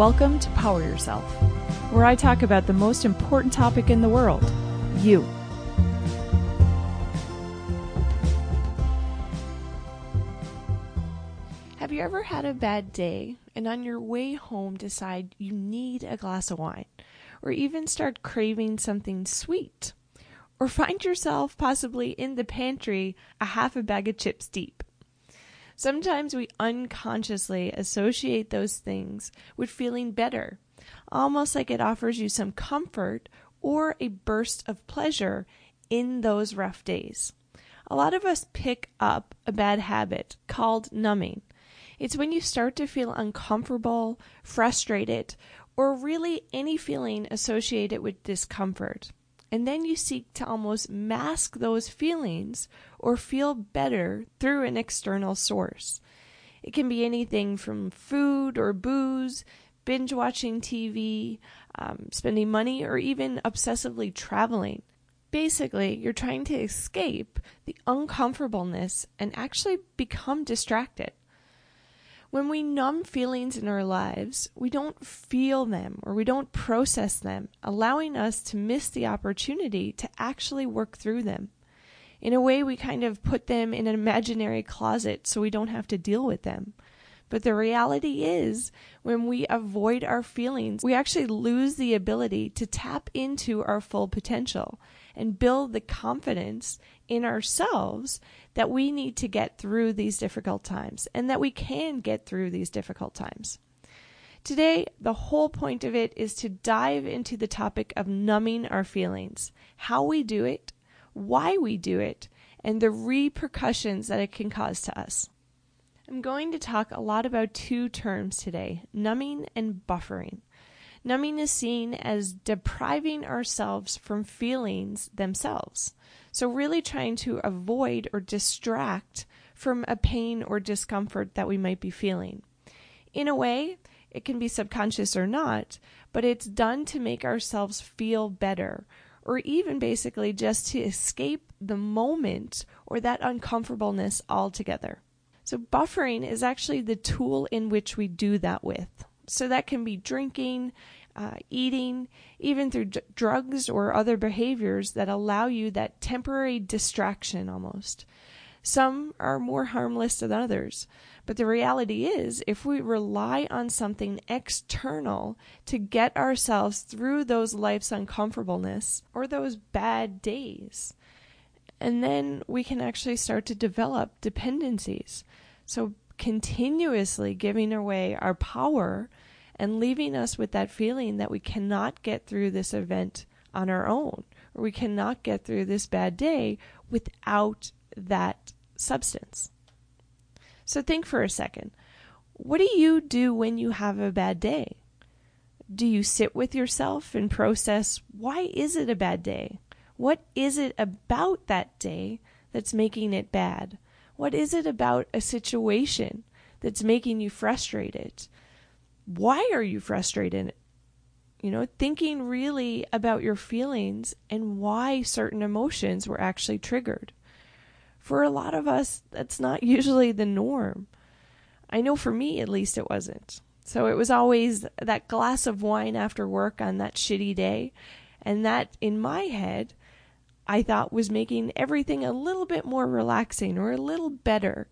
Welcome to Power Yourself, where I talk about the most important topic in the world you. Have you ever had a bad day and on your way home decide you need a glass of wine, or even start craving something sweet? Or find yourself possibly in the pantry a half a bag of chips deep? Sometimes we unconsciously associate those things with feeling better, almost like it offers you some comfort or a burst of pleasure in those rough days. A lot of us pick up a bad habit called numbing. It's when you start to feel uncomfortable, frustrated, or really any feeling associated with discomfort. And then you seek to almost mask those feelings or feel better through an external source. It can be anything from food or booze, binge watching TV, um, spending money, or even obsessively traveling. Basically, you're trying to escape the uncomfortableness and actually become distracted. When we numb feelings in our lives, we don't feel them or we don't process them, allowing us to miss the opportunity to actually work through them. In a way, we kind of put them in an imaginary closet so we don't have to deal with them. But the reality is, when we avoid our feelings, we actually lose the ability to tap into our full potential and build the confidence in ourselves that we need to get through these difficult times and that we can get through these difficult times. Today, the whole point of it is to dive into the topic of numbing our feelings, how we do it, why we do it, and the repercussions that it can cause to us. I'm going to talk a lot about two terms today numbing and buffering. Numbing is seen as depriving ourselves from feelings themselves. So, really trying to avoid or distract from a pain or discomfort that we might be feeling. In a way, it can be subconscious or not, but it's done to make ourselves feel better, or even basically just to escape the moment or that uncomfortableness altogether. So, buffering is actually the tool in which we do that with. So that can be drinking, uh, eating, even through d- drugs or other behaviors that allow you that temporary distraction almost. Some are more harmless than others. But the reality is, if we rely on something external to get ourselves through those life's uncomfortableness or those bad days, and then we can actually start to develop dependencies. So, continuously giving away our power and leaving us with that feeling that we cannot get through this event on our own, or we cannot get through this bad day without that substance. So think for a second. What do you do when you have a bad day? Do you sit with yourself and process why is it a bad day? What is it about that day that's making it bad? What is it about a situation that's making you frustrated? why are you frustrated? You know, thinking really about your feelings and why certain emotions were actually triggered. For a lot of us, that's not usually the norm. I know for me, at least, it wasn't. So it was always that glass of wine after work on that shitty day. And that, in my head, I thought was making everything a little bit more relaxing or a little better.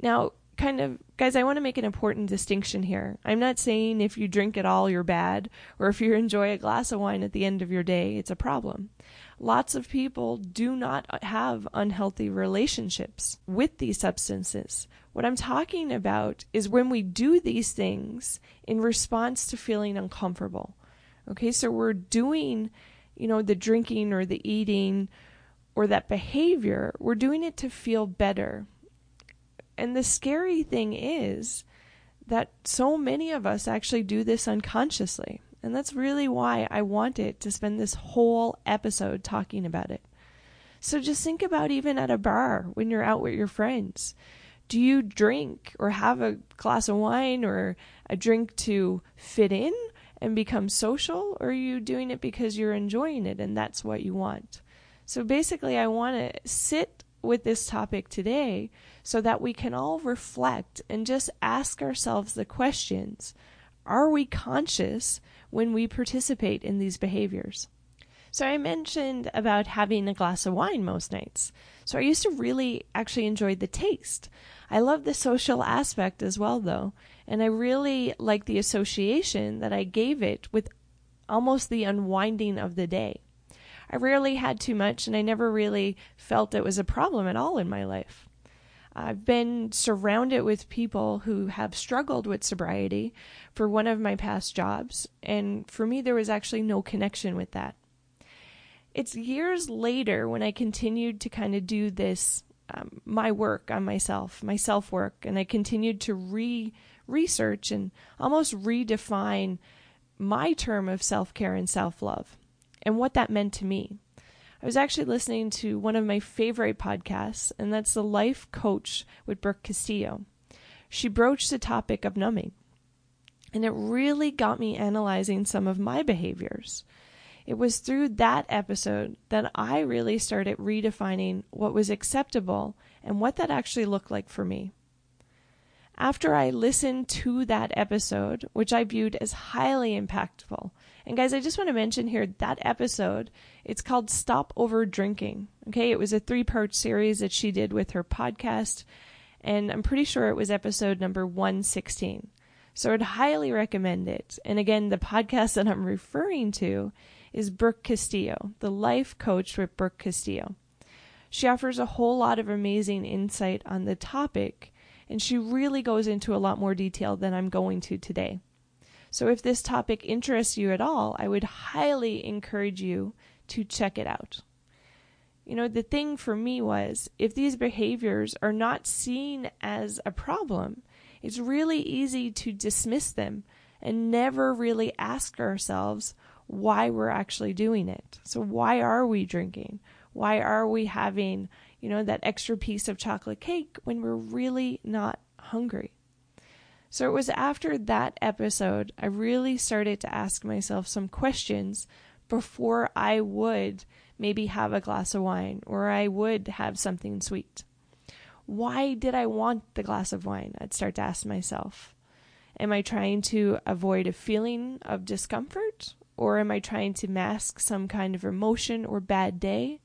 Now, kind of guys i want to make an important distinction here. I'm not saying if you drink it all you're bad or if you enjoy a glass of wine at the end of your day it's a problem. Lots of people do not have unhealthy relationships with these substances. What i'm talking about is when we do these things in response to feeling uncomfortable. Okay so we're doing you know the drinking or the eating or that behavior we're doing it to feel better and the scary thing is that so many of us actually do this unconsciously. And that's really why I wanted to spend this whole episode talking about it. So just think about even at a bar when you're out with your friends. Do you drink or have a glass of wine or a drink to fit in and become social? Or are you doing it because you're enjoying it and that's what you want? So basically, I want to sit with this topic today so that we can all reflect and just ask ourselves the questions are we conscious when we participate in these behaviors? So I mentioned about having a glass of wine most nights. So I used to really actually enjoy the taste. I love the social aspect as well though, and I really like the association that I gave it with almost the unwinding of the day. I rarely had too much and I never really felt it was a problem at all in my life. I've been surrounded with people who have struggled with sobriety for one of my past jobs, and for me, there was actually no connection with that. It's years later when I continued to kind of do this, um, my work on myself, my self work, and I continued to re research and almost redefine my term of self care and self love and what that meant to me. I was actually listening to one of my favorite podcasts, and that's The Life Coach with Brooke Castillo. She broached the topic of numbing, and it really got me analyzing some of my behaviors. It was through that episode that I really started redefining what was acceptable and what that actually looked like for me. After I listened to that episode, which I viewed as highly impactful, and guys, I just want to mention here that episode, it's called Stop Over Drinking. Okay, it was a three part series that she did with her podcast, and I'm pretty sure it was episode number 116. So I'd highly recommend it. And again, the podcast that I'm referring to is Brooke Castillo, the life coach with Brooke Castillo. She offers a whole lot of amazing insight on the topic, and she really goes into a lot more detail than I'm going to today. So, if this topic interests you at all, I would highly encourage you to check it out. You know, the thing for me was if these behaviors are not seen as a problem, it's really easy to dismiss them and never really ask ourselves why we're actually doing it. So why are we drinking? Why are we having, you know, that extra piece of chocolate cake when we're really not hungry? So it was after that episode I really started to ask myself some questions before I would maybe have a glass of wine or I would have something sweet. Why did I want the glass of wine? I'd start to ask myself. Am I trying to avoid a feeling of discomfort or am I trying to mask some kind of emotion or bad day?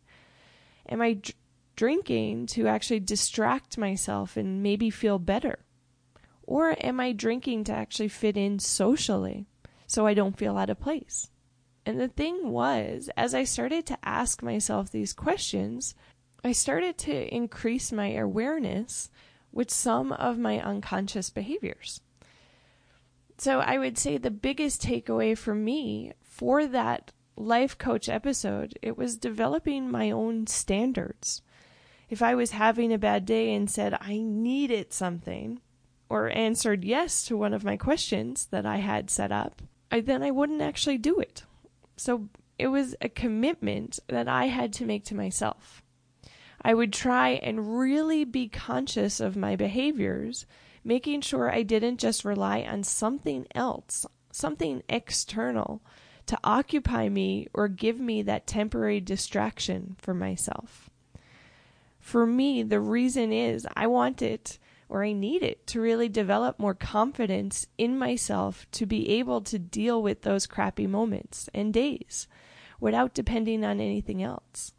Am I d- drinking to actually distract myself and maybe feel better? Or am I drinking to actually fit in socially so I don't feel out of place? And the thing was, as I started to ask myself these questions, I started to increase my awareness with some of my unconscious behaviors. So I would say the biggest takeaway for me for that life coach episode, it was developing my own standards. If I was having a bad day and said I needed something or answered yes to one of my questions that I had set up, I, then I wouldn't actually do it. So it was a commitment that I had to make to myself. I would try and really be conscious of my behaviors making sure I didn't just rely on something else, something external, to occupy me or give me that temporary distraction for myself. For me, the reason is I want it or I need it to really develop more confidence in myself to be able to deal with those crappy moments and days without depending on anything else.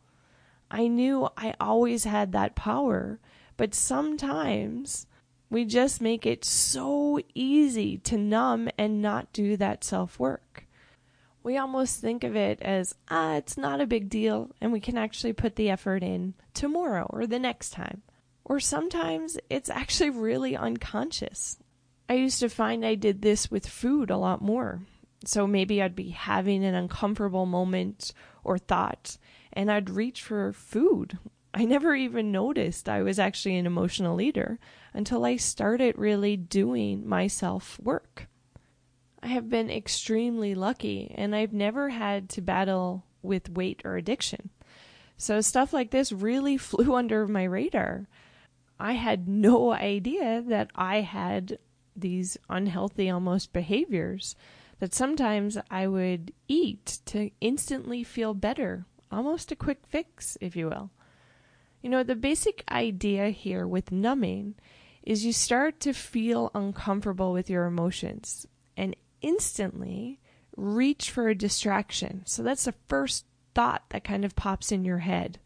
I knew I always had that power, but sometimes we just make it so easy to numb and not do that self work. We almost think of it as, ah, it's not a big deal, and we can actually put the effort in tomorrow or the next time. Or sometimes it's actually really unconscious. I used to find I did this with food a lot more. So maybe I'd be having an uncomfortable moment or thought, and I'd reach for food I never even noticed I was actually an emotional eater until I started really doing my self work. I have been extremely lucky and I've never had to battle with weight or addiction. So stuff like this really flew under my radar. I had no idea that I had these unhealthy almost behaviors that sometimes I would eat to instantly feel better, almost a quick fix, if you will. You know, the basic idea here with numbing is you start to feel uncomfortable with your emotions. Instantly reach for a distraction. So that's the first thought that kind of pops in your head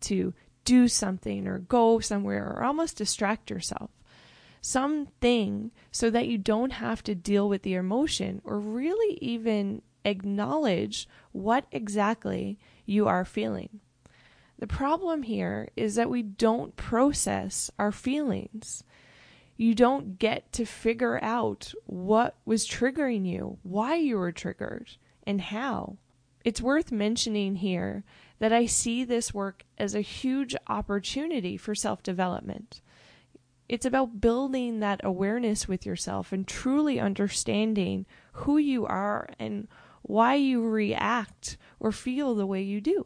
to do something or go somewhere or almost distract yourself. Something so that you don't have to deal with the emotion or really even acknowledge what exactly you are feeling. The problem here is that we don't process our feelings. You don't get to figure out what was triggering you, why you were triggered, and how. It's worth mentioning here that I see this work as a huge opportunity for self development. It's about building that awareness with yourself and truly understanding who you are and why you react or feel the way you do.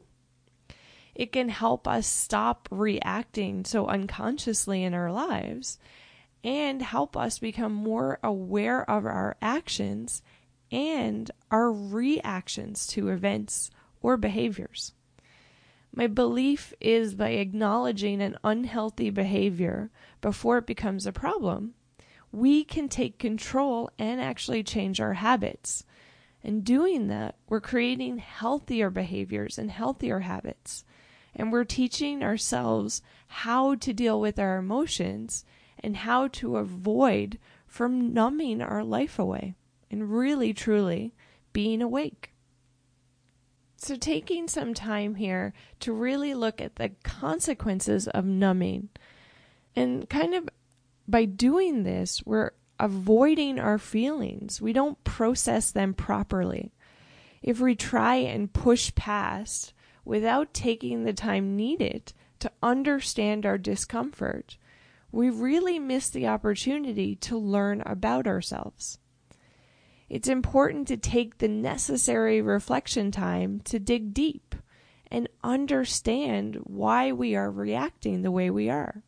It can help us stop reacting so unconsciously in our lives and help us become more aware of our actions and our reactions to events or behaviors. My belief is by acknowledging an unhealthy behavior before it becomes a problem, we can take control and actually change our habits. And doing that, we're creating healthier behaviors and healthier habits. And we're teaching ourselves how to deal with our emotions and how to avoid from numbing our life away and really, truly being awake. So, taking some time here to really look at the consequences of numbing, and kind of by doing this, we're avoiding our feelings. We don't process them properly. If we try and push past without taking the time needed to understand our discomfort, we really miss the opportunity to learn about ourselves. It's important to take the necessary reflection time to dig deep and understand why we are reacting the way we are.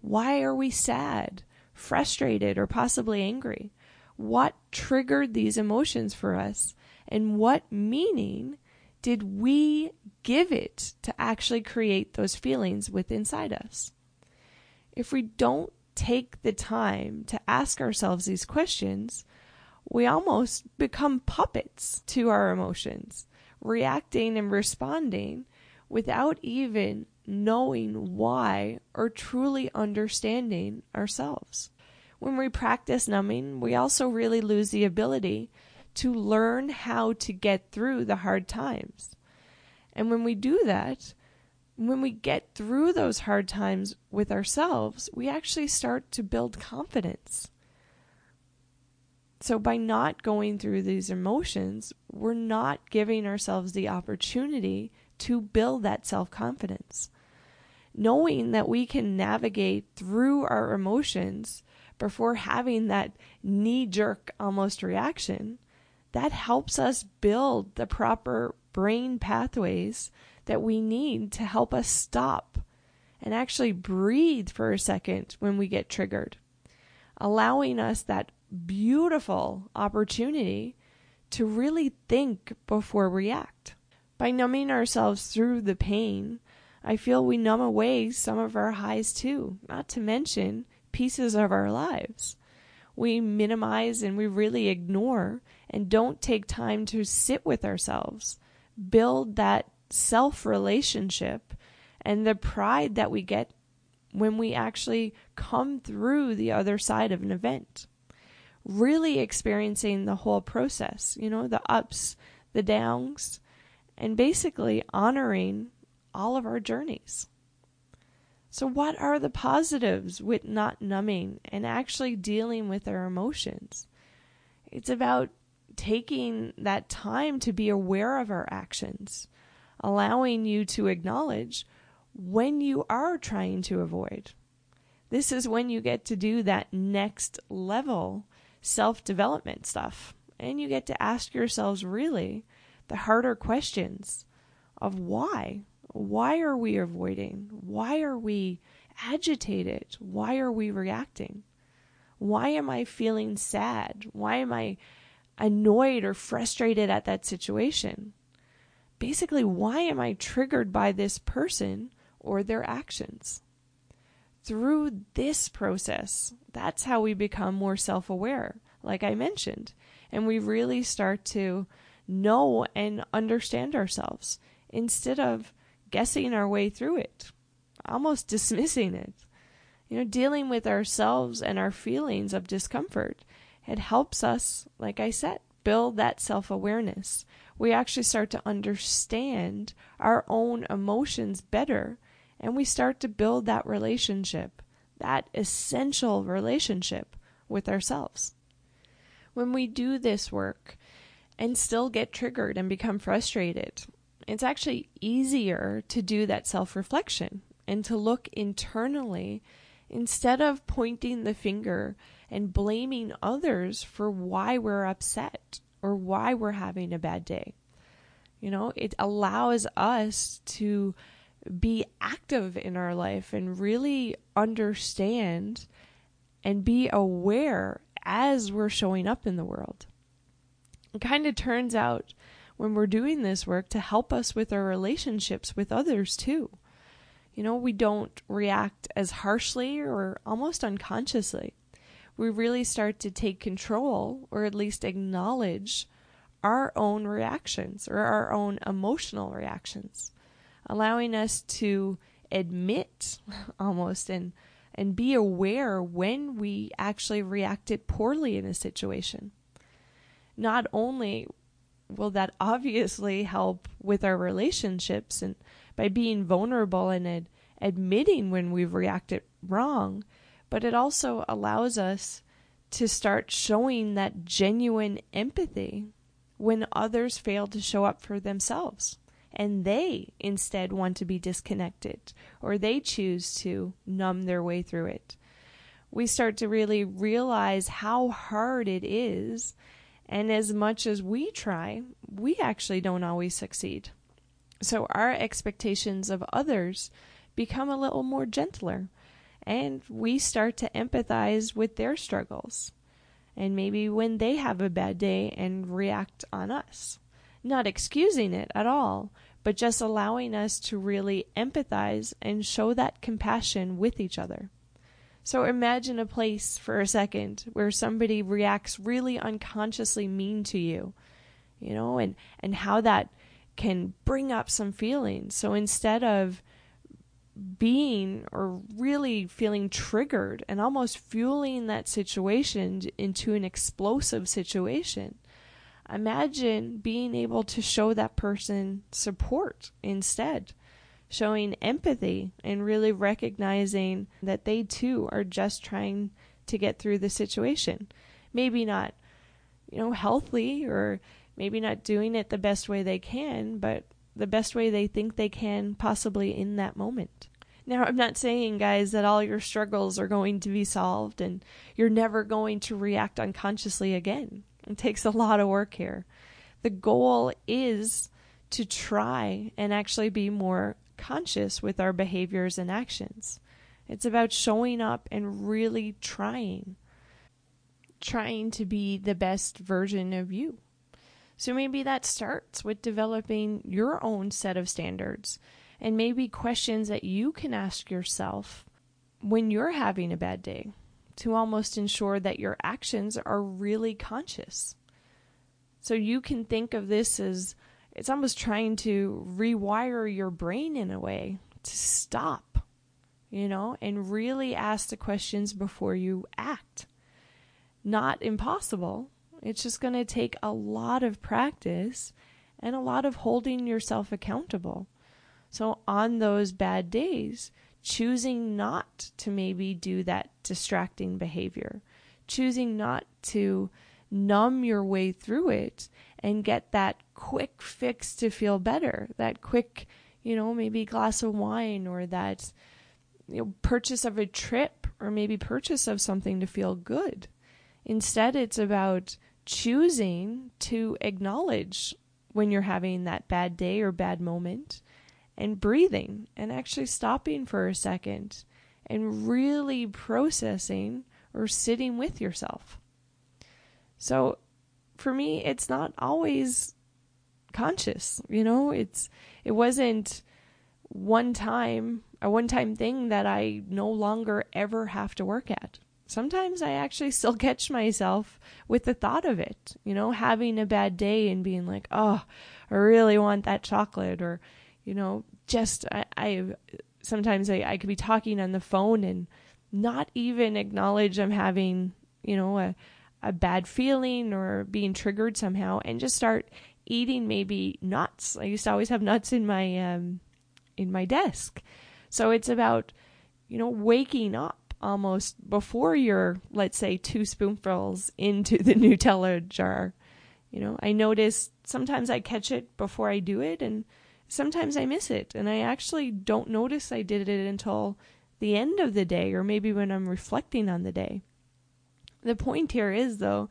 Why are we sad, frustrated, or possibly angry? What triggered these emotions for us? And what meaning did we give it to actually create those feelings within inside us? If we don't take the time to ask ourselves these questions, we almost become puppets to our emotions, reacting and responding without even knowing why or truly understanding ourselves. When we practice numbing, we also really lose the ability to learn how to get through the hard times. And when we do that, when we get through those hard times with ourselves, we actually start to build confidence. So, by not going through these emotions, we're not giving ourselves the opportunity to build that self confidence. Knowing that we can navigate through our emotions before having that knee jerk almost reaction that helps us build the proper brain pathways that we need to help us stop and actually breathe for a second when we get triggered, allowing us that beautiful opportunity to really think before we act. By numbing ourselves through the pain, I feel we numb away some of our highs too, not to mention pieces of our lives. We minimize and we really ignore and don't take time to sit with ourselves, build that self relationship and the pride that we get when we actually come through the other side of an event. Really experiencing the whole process, you know, the ups, the downs, and basically honoring all of our journeys. So, what are the positives with not numbing and actually dealing with our emotions? It's about taking that time to be aware of our actions, allowing you to acknowledge when you are trying to avoid. This is when you get to do that next level self development stuff. And you get to ask yourselves really the harder questions of why. Why are we avoiding? Why are we agitated? Why are we reacting? Why am I feeling sad? Why am I annoyed or frustrated at that situation? Basically, why am I triggered by this person or their actions? Through this process, that's how we become more self aware, like I mentioned. and we really start to know and understand ourselves instead of guessing our way through it, almost dismissing it. You know, dealing with ourselves and our feelings of discomfort. It helps us, like I said, build that self awareness. We actually start to understand our own emotions better and we start to build that relationship, that essential relationship with ourselves. When we do this work and still get triggered and become frustrated, it's actually easier to do that self reflection and to look internally instead of pointing the finger and blaming others for why we're upset or why we're having a bad day. You know, it allows us to be active in our life and really understand and be aware as we're showing up in the world. It kind of turns out when we're doing this work to help us with our relationships with others too. You know, we don't react as harshly or almost unconsciously. We really start to take control or at least acknowledge our own reactions or our own emotional reactions allowing us to admit almost and and be aware when we actually reacted poorly in a situation. Not only will that obviously help with our relationships and by being vulnerable and ad- admitting when we've reacted wrong, but it also allows us to start showing that genuine empathy when others fail to show up for themselves and they instead want to be disconnected or they choose to numb their way through it. We start to really realize how hard it is, and as much as we try, we actually don't always succeed. So our expectations of others become a little more gentler, and we start to empathize with their struggles. And maybe when they have a bad day and react on us not excusing it at all, but just allowing us to really empathize and show that compassion with each other. So imagine a place for a second where somebody reacts really unconsciously mean to you, you know, and, and how that can bring up some feelings. So instead of being or really feeling triggered and almost fueling that situation into an explosive situation, Imagine being able to show that person support instead, showing empathy and really recognizing that they too are just trying to get through the situation. Maybe not, you know, healthy or maybe not doing it the best way they can, but the best way they think they can possibly in that moment. Now, I'm not saying, guys, that all your struggles are going to be solved and you're never going to react unconsciously again. It takes a lot of work here. The goal is to try and actually be more conscious with our behaviors and actions. It's about showing up and really trying, trying to be the best version of you. So maybe that starts with developing your own set of standards and maybe questions that you can ask yourself when you're having a bad day to almost ensure that your actions are really conscious. So you can think of this as it's almost trying to rewire your brain in a way to stop, you know, and really ask the questions before you act. Not impossible. It's just going to take a lot of practice and a lot of holding yourself accountable. So on those bad days, choosing not to maybe do that distracting behavior, choosing not to numb your way through it and get that quick fix to feel better, that quick, you know, maybe glass of wine or that you know, purchase of a trip or maybe purchase of something to feel good. Instead, it's about choosing to acknowledge when you're having that bad day or bad moment and breathing and actually stopping for a second and really processing or sitting with yourself. So for me, it's not always conscious, you know, it's it wasn't one time a one time thing that I no longer ever have to work at. Sometimes I actually still catch myself with the thought of it, you know, having a bad day and being like, oh, I really want that chocolate, or, you know, just I, I sometimes I, I could be talking on the phone and not even acknowledge I'm having, you know, a, a bad feeling or being triggered somehow and just start eating maybe nuts. I used to always have nuts in my um in my desk. So it's about, you know, waking up almost before you're, let's say, two spoonfuls into the Nutella jar. You know, I notice sometimes I catch it before I do it, and sometimes I miss it. And I actually don't notice I did it until the end of the day, or maybe when I'm reflecting on the day. The point here is, though,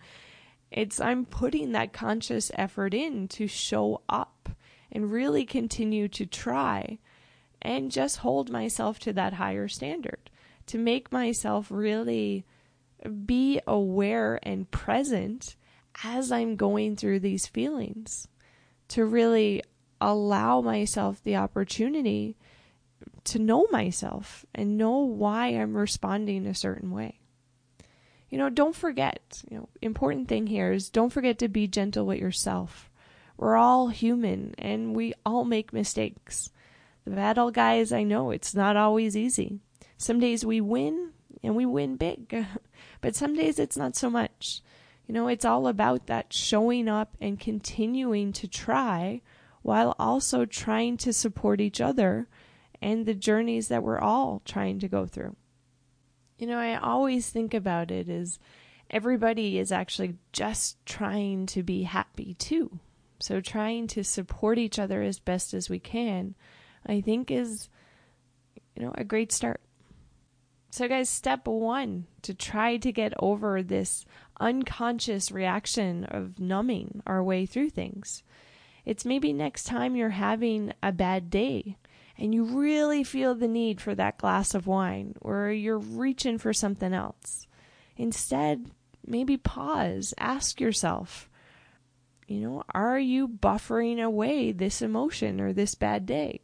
it's I'm putting that conscious effort in to show up and really continue to try and just hold myself to that higher standard to make myself really be aware and present as I'm going through these feelings, to really allow myself the opportunity to know myself and know why I'm responding a certain way. You know, don't forget, you know, important thing here is don't forget to be gentle with yourself. We're all human and we all make mistakes. The battle guys, I know it's not always easy. Some days we win and we win big, but some days it's not so much. You know, it's all about that showing up and continuing to try while also trying to support each other and the journeys that we're all trying to go through. You know, I always think about it as everybody is actually just trying to be happy too. So trying to support each other as best as we can, I think is you know, a great start. So, guys, step one to try to get over this unconscious reaction of numbing our way through things. It's maybe next time you're having a bad day and you really feel the need for that glass of wine or you're reaching for something else. Instead, maybe pause, ask yourself, you know, are you buffering away this emotion or this bad day?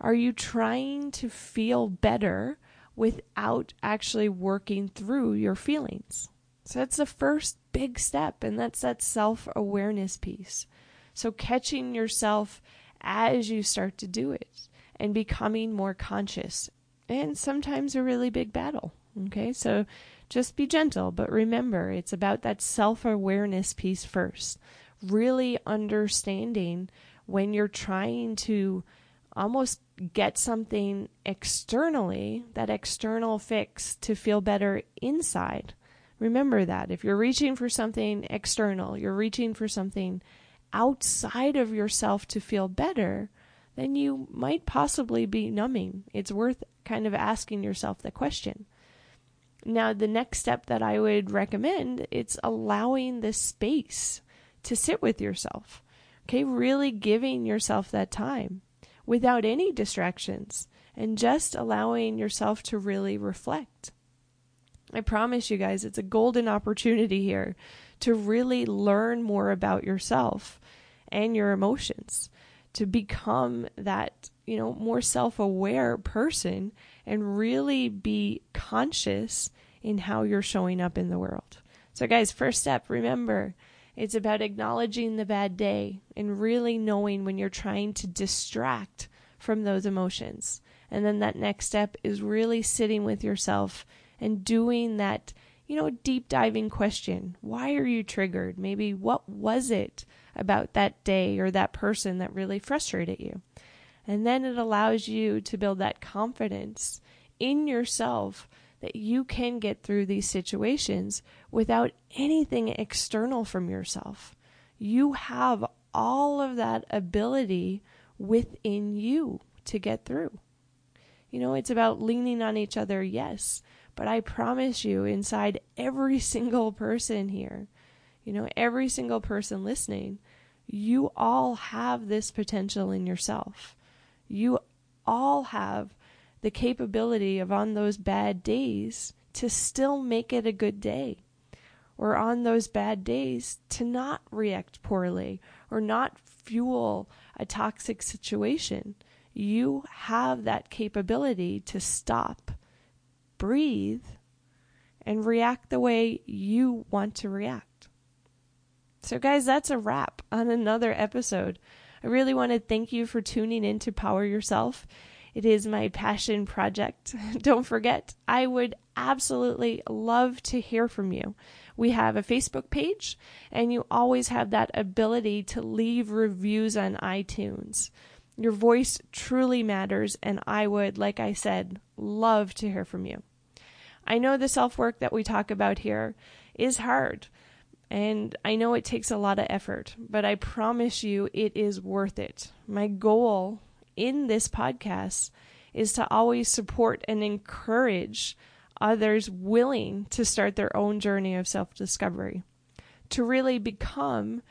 Are you trying to feel better without actually working through your feelings. So that's the first big step, and that's that self awareness piece. So catching yourself as you start to do it and becoming more conscious, and sometimes a really big battle. Okay, so just be gentle, but remember it's about that self awareness piece first. Really understanding when you're trying to almost get something externally, that external fix to feel better inside. Remember that. If you're reaching for something external, you're reaching for something outside of yourself to feel better, then you might possibly be numbing. It's worth kind of asking yourself the question. Now, the next step that I would recommend, it's allowing the space to sit with yourself. Okay, really giving yourself that time without any distractions and just allowing yourself to really reflect. I promise you guys, it's a golden opportunity here to really learn more about yourself and your emotions, to become that, you know, more self aware person and really be conscious in how you're showing up in the world. So, guys, first step, remember it's about acknowledging the bad day and really knowing when you're trying to distract from those emotions. And then that next step is really sitting with yourself and doing that, you know, deep diving question. Why are you triggered? Maybe what was it about that day or that person that really frustrated you? And then it allows you to build that confidence in yourself that you can get through these situations without anything external from yourself. You have all of that ability within you to get through. You know, it's about leaning on each other, yes, but I promise you, inside every single person here, you know, every single person listening, you all have this potential in yourself. You all have the capability of on those bad days to still make it a good day. Or on those bad days to not react poorly or not fuel a toxic situation. You have that capability to stop, breathe, and react the way you want to react. So, guys, that's a wrap on another episode. I really want to thank you for tuning in to Power Yourself. It is my passion project. Don't forget, I would absolutely love to hear from you. We have a Facebook page, and you always have that ability to leave reviews on iTunes. Your voice truly matters, and I would, like I said, love to hear from you. I know the self work that we talk about here is hard, and I know it takes a lot of effort, but I promise you it is worth it. My goal in this podcast is to always support and encourage others willing to start their own journey of self discovery, to really become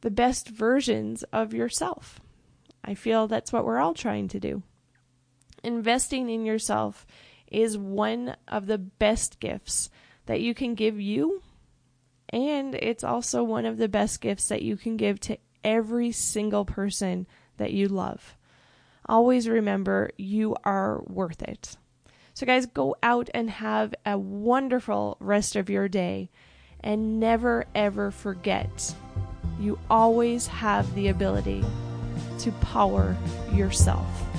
the best versions of yourself. I feel that's what we're all trying to do. Investing in yourself is one of the best gifts that you can give you, and it's also one of the best gifts that you can give to every single person that you love. Always remember you are worth it. So, guys, go out and have a wonderful rest of your day. And never, ever forget you always have the ability to power yourself.